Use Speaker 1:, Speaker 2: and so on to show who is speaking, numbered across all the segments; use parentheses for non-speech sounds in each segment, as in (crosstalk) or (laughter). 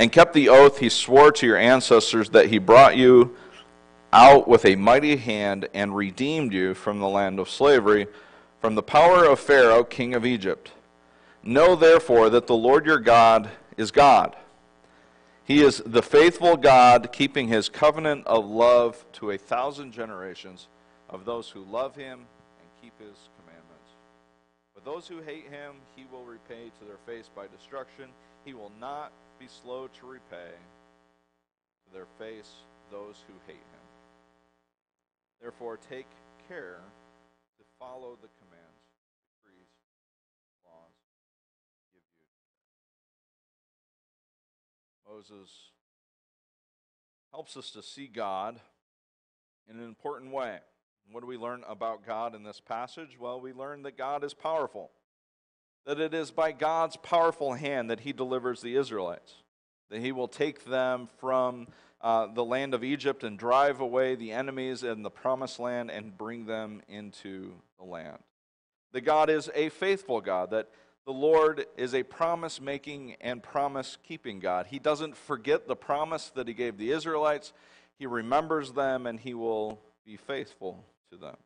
Speaker 1: and kept the oath he swore to your ancestors that he brought you out with a mighty hand and redeemed you from the land of slavery, from the power of Pharaoh, king of Egypt. Know therefore that the Lord your God is God. He is the faithful God, keeping his covenant of love to a thousand generations of those who love him and keep his commandments. But those who hate him, he will repay to their face by destruction. He will not be slow to repay to their face those who hate him. Therefore, take care to follow the commands, decrees, laws give you. Moses helps us to see God in an important way. What do we learn about God in this passage? Well, we learn that God is powerful, that it is by God's powerful hand that he delivers the Israelites, that he will take them from uh, the land of Egypt and drive away the enemies in the promised land and bring them into the land. That God is a faithful God, that the Lord is a promise making and promise keeping God. He doesn't forget the promise that He gave the Israelites, He remembers them and He will be faithful to them.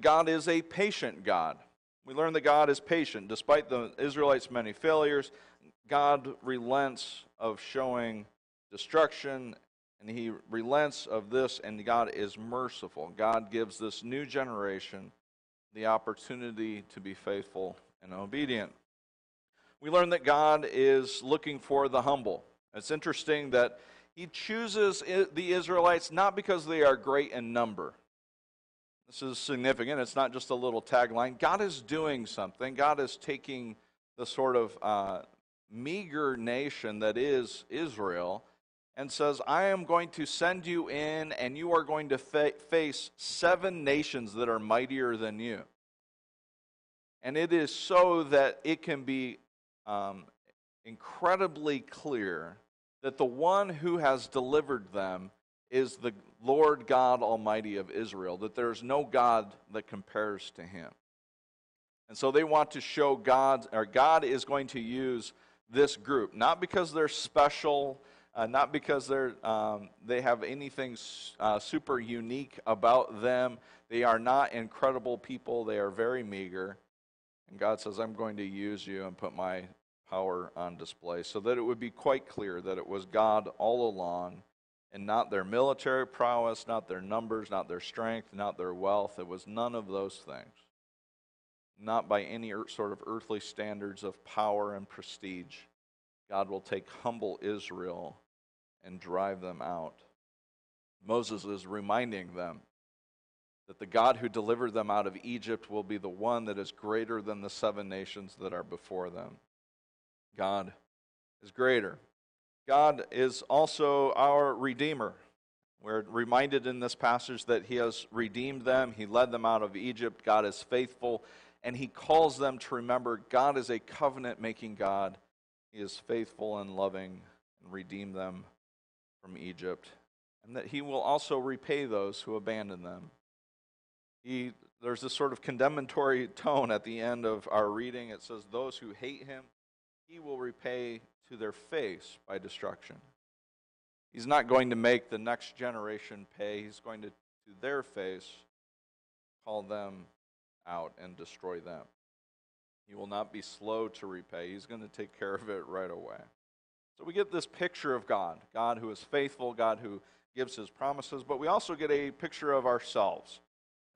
Speaker 1: God is a patient God. We learn that God is patient. Despite the Israelites' many failures, God relents of showing destruction, and he relents of this, and God is merciful. God gives this new generation the opportunity to be faithful and obedient. We learn that God is looking for the humble. It's interesting that he chooses the Israelites not because they are great in number. This is significant. It's not just a little tagline. God is doing something. God is taking the sort of uh, meager nation that is Israel and says, I am going to send you in, and you are going to fa- face seven nations that are mightier than you. And it is so that it can be um, incredibly clear that the one who has delivered them is the Lord God Almighty of Israel, that there's no God that compares to him. And so they want to show God, or God is going to use this group, not because they're special uh, not because they're, um, they have anything uh, super unique about them. They are not incredible people, they are very meager. And God says, I'm going to use you and put my power on display so that it would be quite clear that it was God all along and not their military prowess, not their numbers, not their strength, not their wealth. It was none of those things. Not by any sort of earthly standards of power and prestige. God will take humble Israel and drive them out. Moses is reminding them that the God who delivered them out of Egypt will be the one that is greater than the seven nations that are before them. God is greater. God is also our Redeemer. We're reminded in this passage that He has redeemed them, He led them out of Egypt. God is faithful, and He calls them to remember God is a covenant making God. He is faithful and loving and redeem them from Egypt, and that he will also repay those who abandon them. He, there's this sort of condemnatory tone at the end of our reading. It says, Those who hate him, he will repay to their face by destruction. He's not going to make the next generation pay, he's going to, to their face, call them out and destroy them. He will not be slow to repay. He's going to take care of it right away. So we get this picture of God God who is faithful, God who gives his promises, but we also get a picture of ourselves.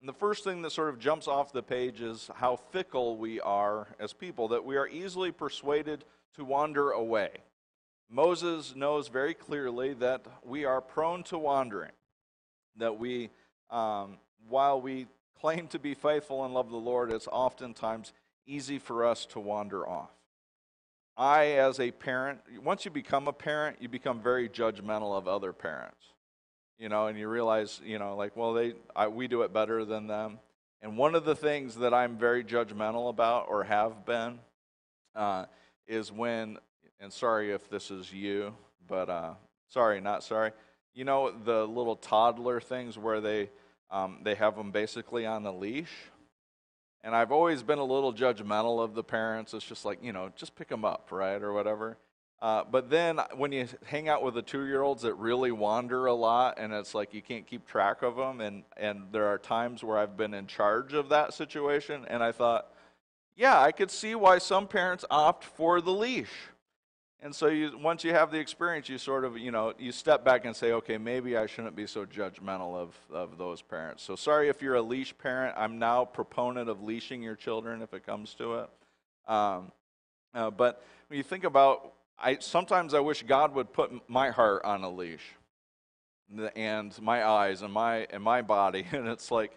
Speaker 1: And the first thing that sort of jumps off the page is how fickle we are as people, that we are easily persuaded to wander away. Moses knows very clearly that we are prone to wandering, that we, um, while we claim to be faithful and love the Lord, it's oftentimes easy for us to wander off. I, as a parent, once you become a parent, you become very judgmental of other parents. You know, and you realize, you know, like, well, they, I, we do it better than them. And one of the things that I'm very judgmental about, or have been, uh, is when, and sorry if this is you, but uh, sorry, not sorry. You know the little toddler things where they um, they have them basically on the leash and I've always been a little judgmental of the parents. It's just like, you know, just pick them up, right, or whatever. Uh, but then when you hang out with the two year olds that really wander a lot, and it's like you can't keep track of them, and, and there are times where I've been in charge of that situation, and I thought, yeah, I could see why some parents opt for the leash. And so you, once you have the experience, you sort of, you know, you step back and say, okay, maybe I shouldn't be so judgmental of, of those parents. So sorry if you're a leash parent. I'm now proponent of leashing your children if it comes to it. Um, uh, but when you think about, I sometimes I wish God would put my heart on a leash, and my eyes and my and my body, (laughs) and it's like,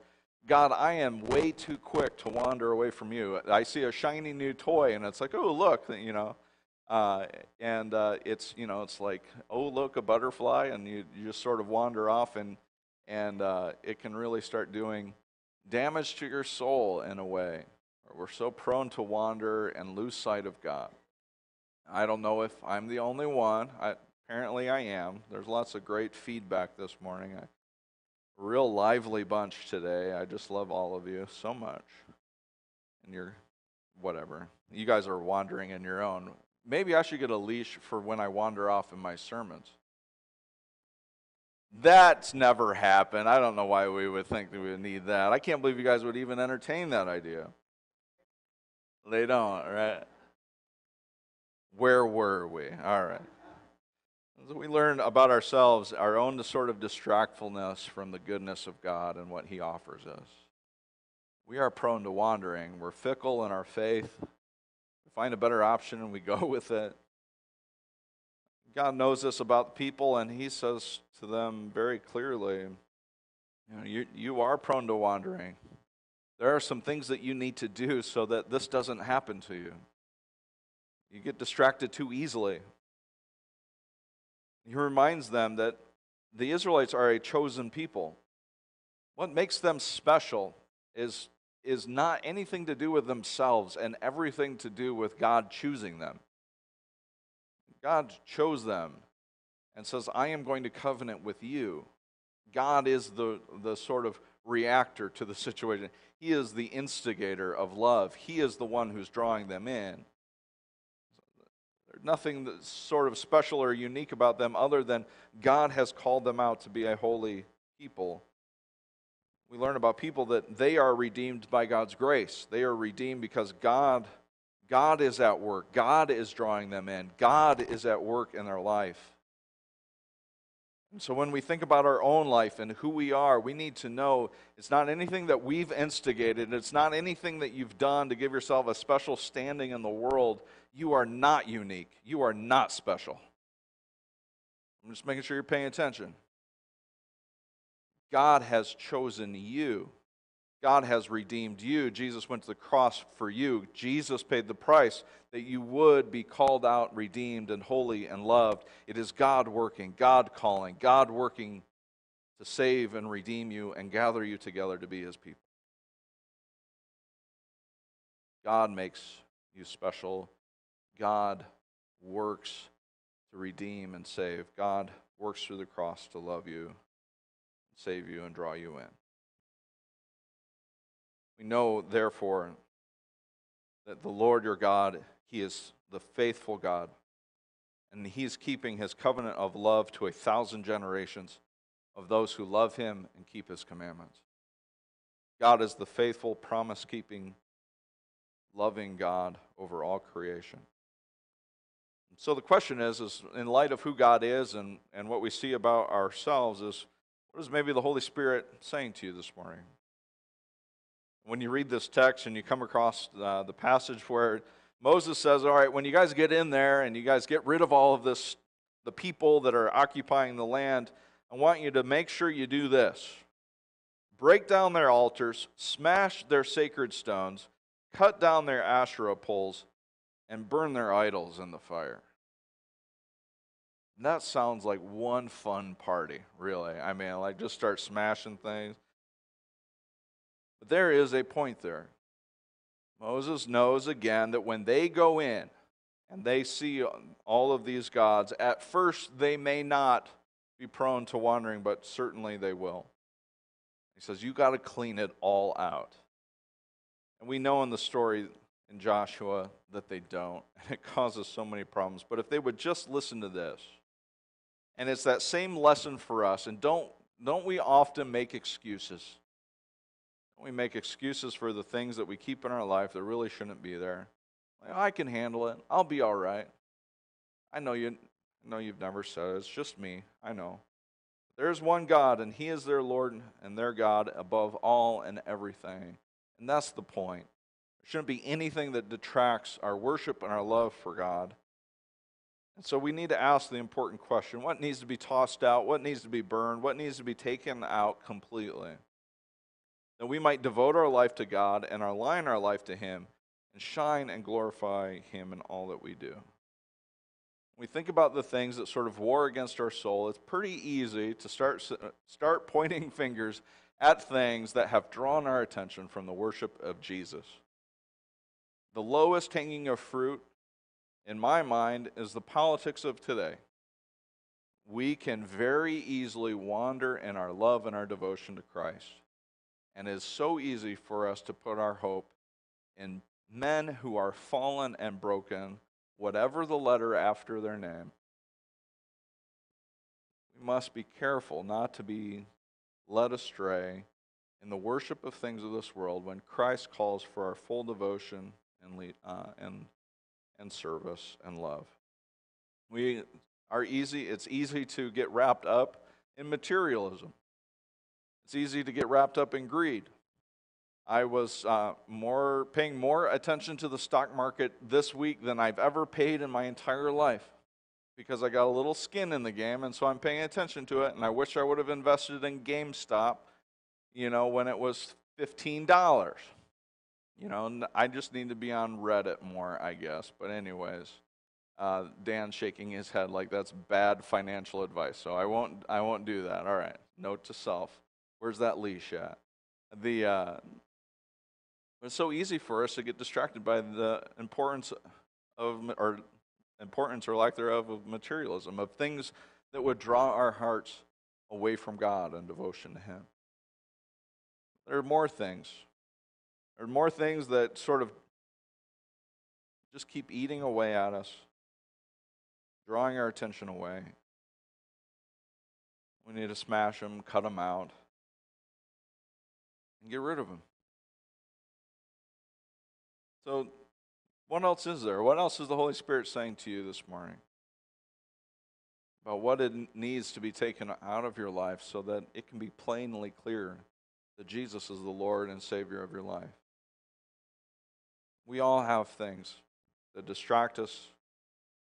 Speaker 1: God, I am way too quick to wander away from you. I see a shiny new toy, and it's like, oh look, you know? Uh, and uh, it's you know it's like oh look a butterfly and you, you just sort of wander off and and uh, it can really start doing damage to your soul in a way. We're so prone to wander and lose sight of god. I don't know if i'm the only one. I, apparently i am. There's lots of great feedback this morning. I, real lively bunch today i just love all of you so much and you're whatever you guys are wandering in your own maybe I should get a leash for when I wander off in my sermons. That's never happened. I don't know why we would think that we would need that. I can't believe you guys would even entertain that idea. They don't, right? Where were we? All right. We learn about ourselves, our own sort of distractfulness from the goodness of God and what He offers us. We are prone to wandering. We're fickle in our faith We find a better option and we go (laughs) with it. God knows this about people, and He says to them very clearly, you, know, you, you are prone to wandering. There are some things that you need to do so that this doesn't happen to you. You get distracted too easily. He reminds them that the Israelites are a chosen people. What makes them special is is not anything to do with themselves and everything to do with God choosing them. God chose them and says, I am going to covenant with you. God is the, the sort of reactor to the situation. He is the instigator of love. He is the one who's drawing them in. Nothing that's sort of special or unique about them other than God has called them out to be a holy people we learn about people that they are redeemed by God's grace. They are redeemed because God God is at work. God is drawing them in. God is at work in their life. So when we think about our own life and who we are, we need to know it's not anything that we've instigated. It's not anything that you've done to give yourself a special standing in the world. You are not unique. You are not special. I'm just making sure you're paying attention. God has chosen you. God has redeemed you. Jesus went to the cross for you. Jesus paid the price that you would be called out, redeemed, and holy and loved. It is God working, God calling, God working to save and redeem you and gather you together to be his people. God makes you special. God works to redeem and save. God works through the cross to love you save you, and draw you in. We know, therefore, that the Lord your God, He is the faithful God, and He is keeping His covenant of love to a thousand generations of those who love Him and keep His commandments. God is the faithful, promise keeping, loving God over all creation. So the question is, is in light of who God is and, and what we see about ourselves, is what is maybe the Holy Spirit saying to you this morning? When you read this text and you come across uh, the passage where Moses says, All right, when you guys get in there and you guys get rid of all of this, the people that are occupying the land, I want you to make sure you do this break down their altars, smash their sacred stones, cut down their Asherah poles, and burn their idols in the fire. And that sounds like one fun party, really. I mean, like just start smashing things. But there is a point there. Moses knows again that when they go in and they see all of these gods, at first they may not be prone to wandering, but certainly they will. He says, You got to clean it all out. And we know in the story in Joshua that they don't, (laughs) and it causes so many problems. But if they would just listen to this, and it's that same lesson for us, and don't, don't we often make excuses? We make excuses for the things that we keep in our life that really shouldn't be there? Like, I can handle it. I'll be all right. I know you I know you've never said it. It's just me. I know. There's one God, and He is their Lord and their God above all and everything. And that's the point. There shouldn't be anything that detracts our worship and our love for God. And so we need to ask the important question what needs to be tossed out? What needs to be burned? What needs to be taken out completely? That we might devote our life to God and align our life to Him and shine and glorify Him in all that we do we think about the things that sort of war against our soul, it's pretty easy to start, start pointing (laughs) fingers at things that have drawn our attention from the worship of Jesus. The lowest hanging of fruit, in my mind, is the politics of today. We can very easily wander in our love and our devotion to Christ. And it is so easy for us to put our hope in men who are fallen and broken whatever the letter after their name, we must be careful not to be led astray in the worship of things of this world when Christ calls for our full devotion and, uh, and, and service and love. We are easy, it's easy to get wrapped up in materialism. It's easy to get wrapped up in greed. I was uh, more paying more attention to the stock market this week than I've ever paid in my entire life because I got a little skin in the game, and so I'm paying attention to it. And I wish I would have invested in GameStop, you know, when it was fifteen dollars. You know, I just need to be on Reddit more, I guess. But anyways, uh, Dan shaking his head like that's bad financial advice. So I won't. I won't do that. All right. Note to self. Where's that leash at? The uh, it's so easy for us to get distracted by the importance of, or importance or lack thereof of materialism, of things that would draw our hearts away from God and devotion to Him. There are more things. There are more things that sort of just keep eating away at us, drawing our attention away. We need to smash them, cut them out, and get rid of them. So, what else is there? What else is the Holy Spirit saying to you this morning? About what it needs to be taken out of your life so that it can be plainly clear that Jesus is the Lord and Savior of your life. We all have things that distract us,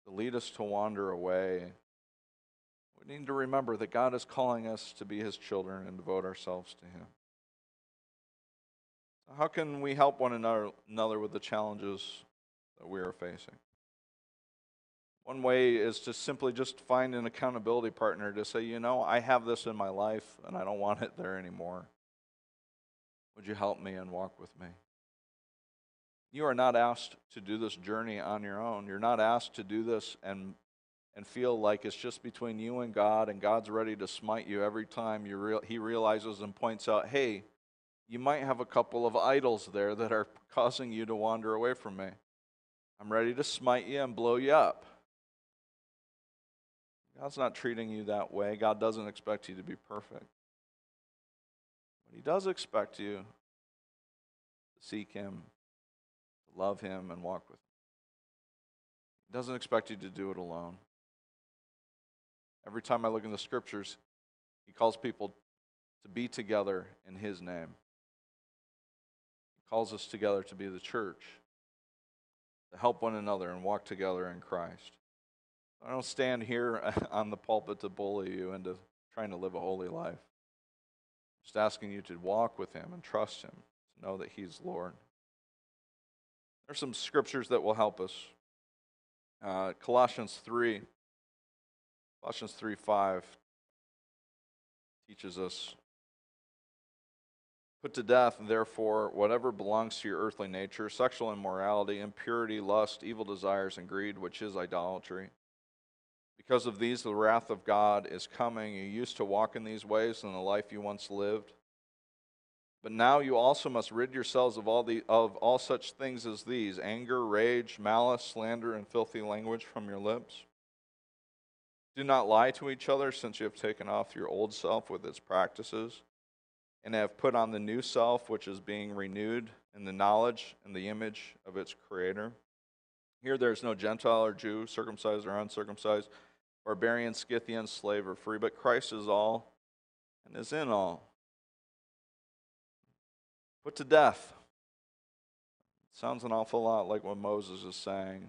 Speaker 1: that lead us to wander away. We need to remember that God is calling us to be His children and devote ourselves to Him. How can we help one another with the challenges that we are facing? One way is to simply just find an accountability partner to say, you know, I have this in my life and I don't want it there anymore. Would you help me and walk with me? You are not asked to do this journey on your own. You're not asked to do this and and feel like it's just between you and God and God's ready to smite you every time you real, he realizes and points out, "Hey, you might have a couple of idols there that are causing you to wander away from me. I'm ready to smite you and blow you up. God's not treating you that way. God doesn't expect you to be perfect. But He does expect you to seek Him, to love Him, and walk with Him. He doesn't expect you to do it alone. Every time I look in the scriptures, He calls people to be together in His name calls us together to be the church, to help one another and walk together in Christ. I don't stand here (laughs) on the pulpit to bully you into trying to live a holy life. Just asking you to walk with Him and trust Him, to know that He's Lord. There's some scriptures that will help us. Uh, Colossians 3, Colossians 3 5 teaches us Put to death, therefore, whatever belongs to your earthly nature sexual immorality, impurity, lust, evil desires, and greed, which is idolatry. Because of these, the wrath of God is coming. You used to walk in these ways in the life you once lived. But now you also must rid yourselves of all, the, of all such things as these anger, rage, malice, slander, and filthy language from your lips. Do not lie to each other, since you have taken off your old self with its practices, and have put on the new self, which is being renewed in the knowledge and the image of its Creator. Here there is no Gentile or Jew, circumcised or uncircumcised, barbarian, Scythian, slave or free, but Christ is all and is in all. Put to death. Sounds an awful lot like what Moses is saying.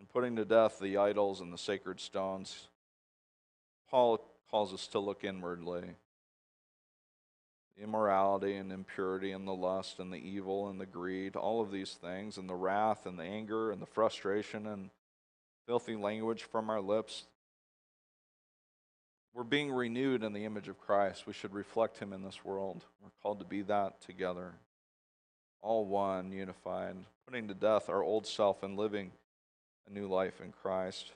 Speaker 1: And putting to death the idols and the sacred stones, Paul calls us to look inwardly. Immorality and impurity and the lust and the evil and the greed, all of these things, and the wrath and the anger and the frustration and filthy language from our lips. We're being renewed in the image of Christ. We should reflect him in this world. We're called to be that together. All one, unified, putting to death our old self and living a new life in Christ.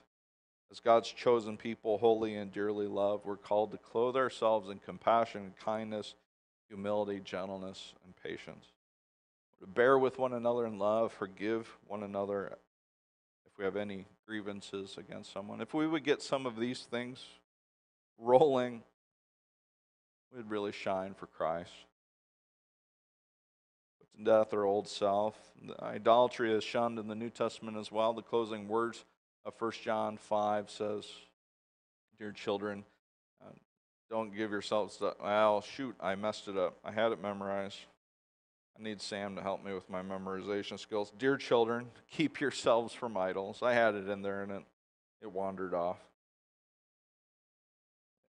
Speaker 1: As God's chosen people, holy and dearly loved, we're called to clothe ourselves in compassion, and kindness, humility, gentleness, and patience. Bear with one another in love, forgive one another if we have any grievances against someone. If we would get some of these things rolling, we'd really shine for Christ. Put to death our old self. Idolatry is shunned in the New Testament as well. The closing words of 1 John 5 says, Dear children, don't give yourselves the, well, shoot, I messed it up. I had it memorized. I need Sam to help me with my memorization skills. Dear children, keep yourselves from idols. I had it in there and it, it wandered off.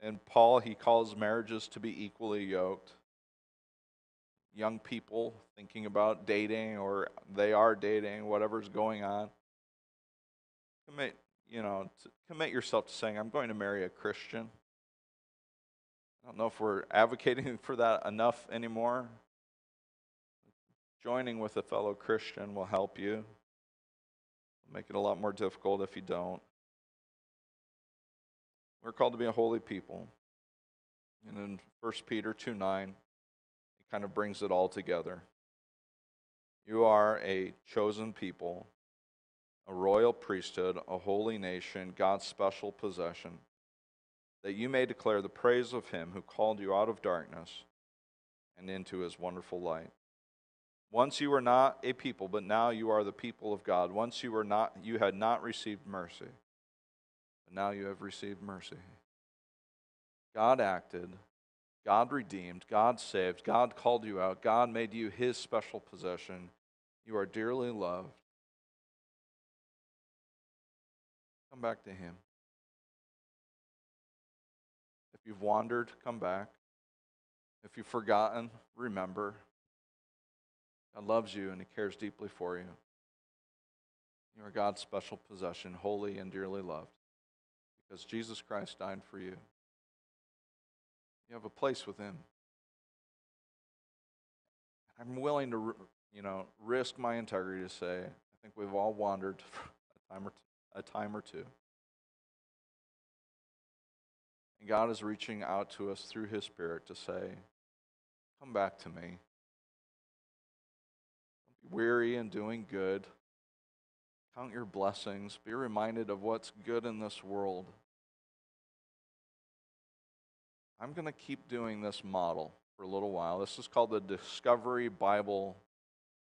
Speaker 1: And Paul, he calls marriages to be equally yoked. Young people thinking about dating or they are dating, whatever's going on. Commit, you know, commit yourself to saying, I'm going to marry a Christian. I don't know if we're advocating (laughs) for that enough anymore. Joining with a fellow Christian will help you. make it a lot more difficult if you don't. We're called to be a holy people. And in 1 Peter 2 9, it kind of brings it all together. You are a chosen people, a royal priesthood, a holy nation, God's special possession, that you may declare the praise of him who called you out of darkness and into his wonderful light. Once you were not a people, but now you are the people of God. Once you were not you had not received mercy but now you have received mercy. God acted, God redeemed, God saved, God called you out, God made you his special possession. You are dearly loved. Come back to him. If you've wandered, come back. If you've forgotten, remember. God loves you and he cares deeply for you. You are God's special possession, holy and dearly loved because Jesus Christ died for you. You have a place with Him. I'm willing to, you know, risk my integrity to say I think we've all wandered (laughs) a time or, t- a time or two. And God is reaching out to us through His Spirit to say, Come back to me. Don't be weary in doing good. Count your blessings. Be reminded of what's good in this world. I'm going to keep doing this model for a little while. This is called the Discovery Bible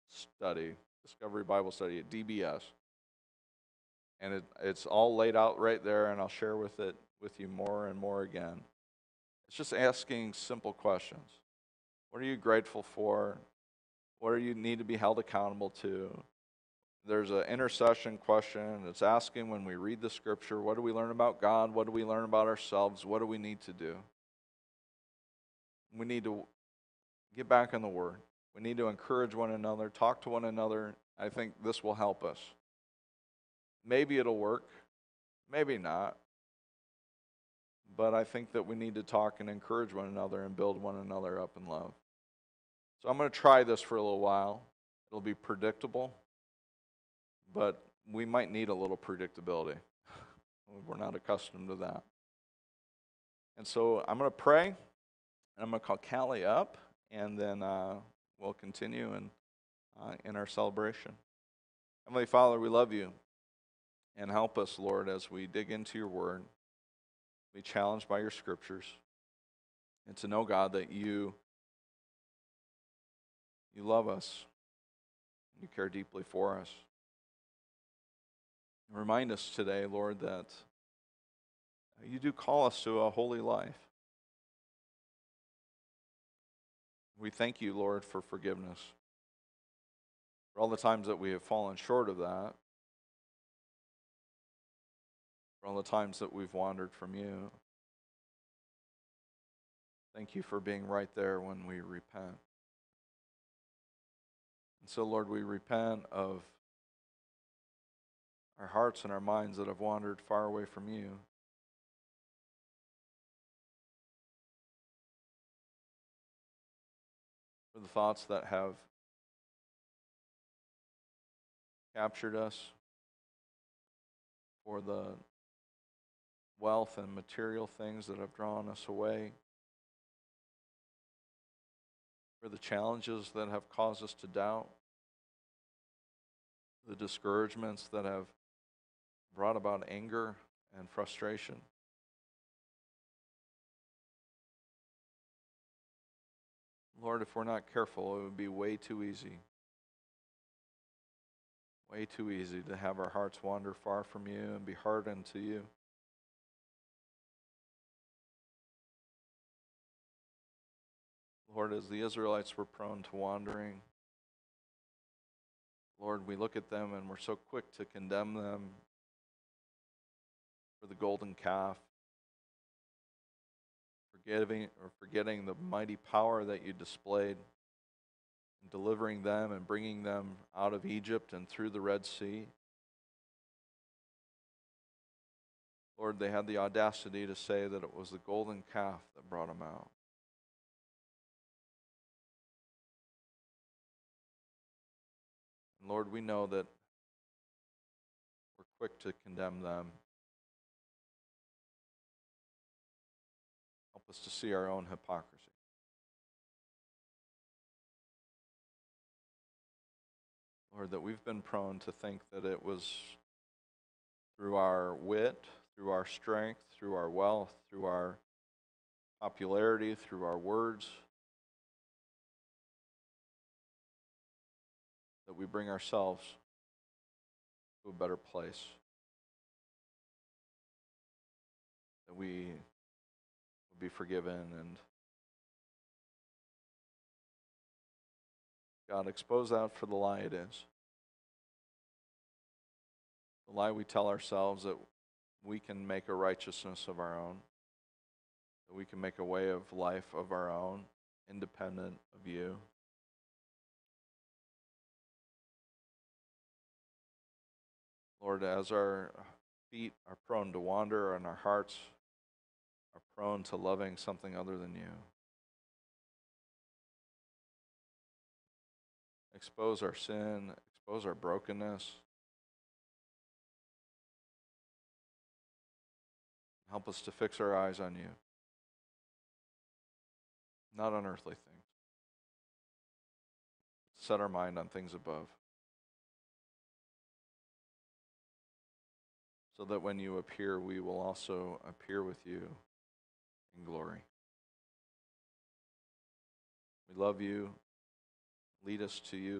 Speaker 1: Study, Discovery Bible Study at DBS. And it, it's all laid out right there, and I'll share with it with you more and more again. It's just asking simple questions. What are you grateful for? What do you need to be held accountable to? There's an intercession question. It's asking when we read the scripture, what do we learn about God? What do we learn about ourselves? What do we need to do? We need to get back in the Word. We need to encourage one another, talk to one another. I think this will help us. Maybe it'll work, maybe not. But I think that we need to talk and encourage one another and build one another up in love. So I'm going to try this for a little while. It'll be predictable, but we might need a little predictability. (laughs) We're not accustomed to that. And so I'm going to pray. And I'm going to call Callie up, and then uh, we'll continue in, uh, in our celebration. Heavenly Father, we love you. And help us, Lord, as we dig into your word, be challenged by your scriptures, and to know, God, that you, you love us. You care deeply for us. Remind us today, Lord, that you do call us to a holy life. We thank you, Lord, for forgiveness. For all the times that we have fallen short of that, for all the times that we've wandered from you. Thank you for being right there when we repent. And so, Lord, we repent of our hearts and our minds that have wandered far away from you. For the thoughts that have captured us, for the wealth and material things that have drawn us away, for the challenges that have caused us to doubt, the discouragements that have brought about anger and frustration. Lord, if we're not careful, it would be way too easy. Way too easy to have our hearts wander far from you and be hardened to you. Lord, as the Israelites were prone to wandering, Lord, we look at them and we're so quick to condemn them for the golden calf, forgetting or forgetting the mighty power that you displayed in delivering them and bringing them out of Egypt and through the Red Sea. Lord, they had the audacity to say that it was the golden calf that brought them out. And Lord, we know that we're quick to condemn them. Help us to see our own hypocrisy. Lord, that we've been prone to think that it was through our wit, through our strength, through our wealth, through our popularity, through our words, that we bring ourselves to a better place. That we will be forgiven and God, expose that for the lie it is. The lie we tell ourselves that we can make a righteousness of our own, that we can make a way of life of our own, independent of you. Lord, as our feet are prone to wander and our hearts are prone to loving something other than you, expose our sin, expose our brokenness. Help us to fix our eyes on you, not on earthly things. Set our mind on things above. So that when you appear, we will also appear with you in glory. We love you. Lead us to you.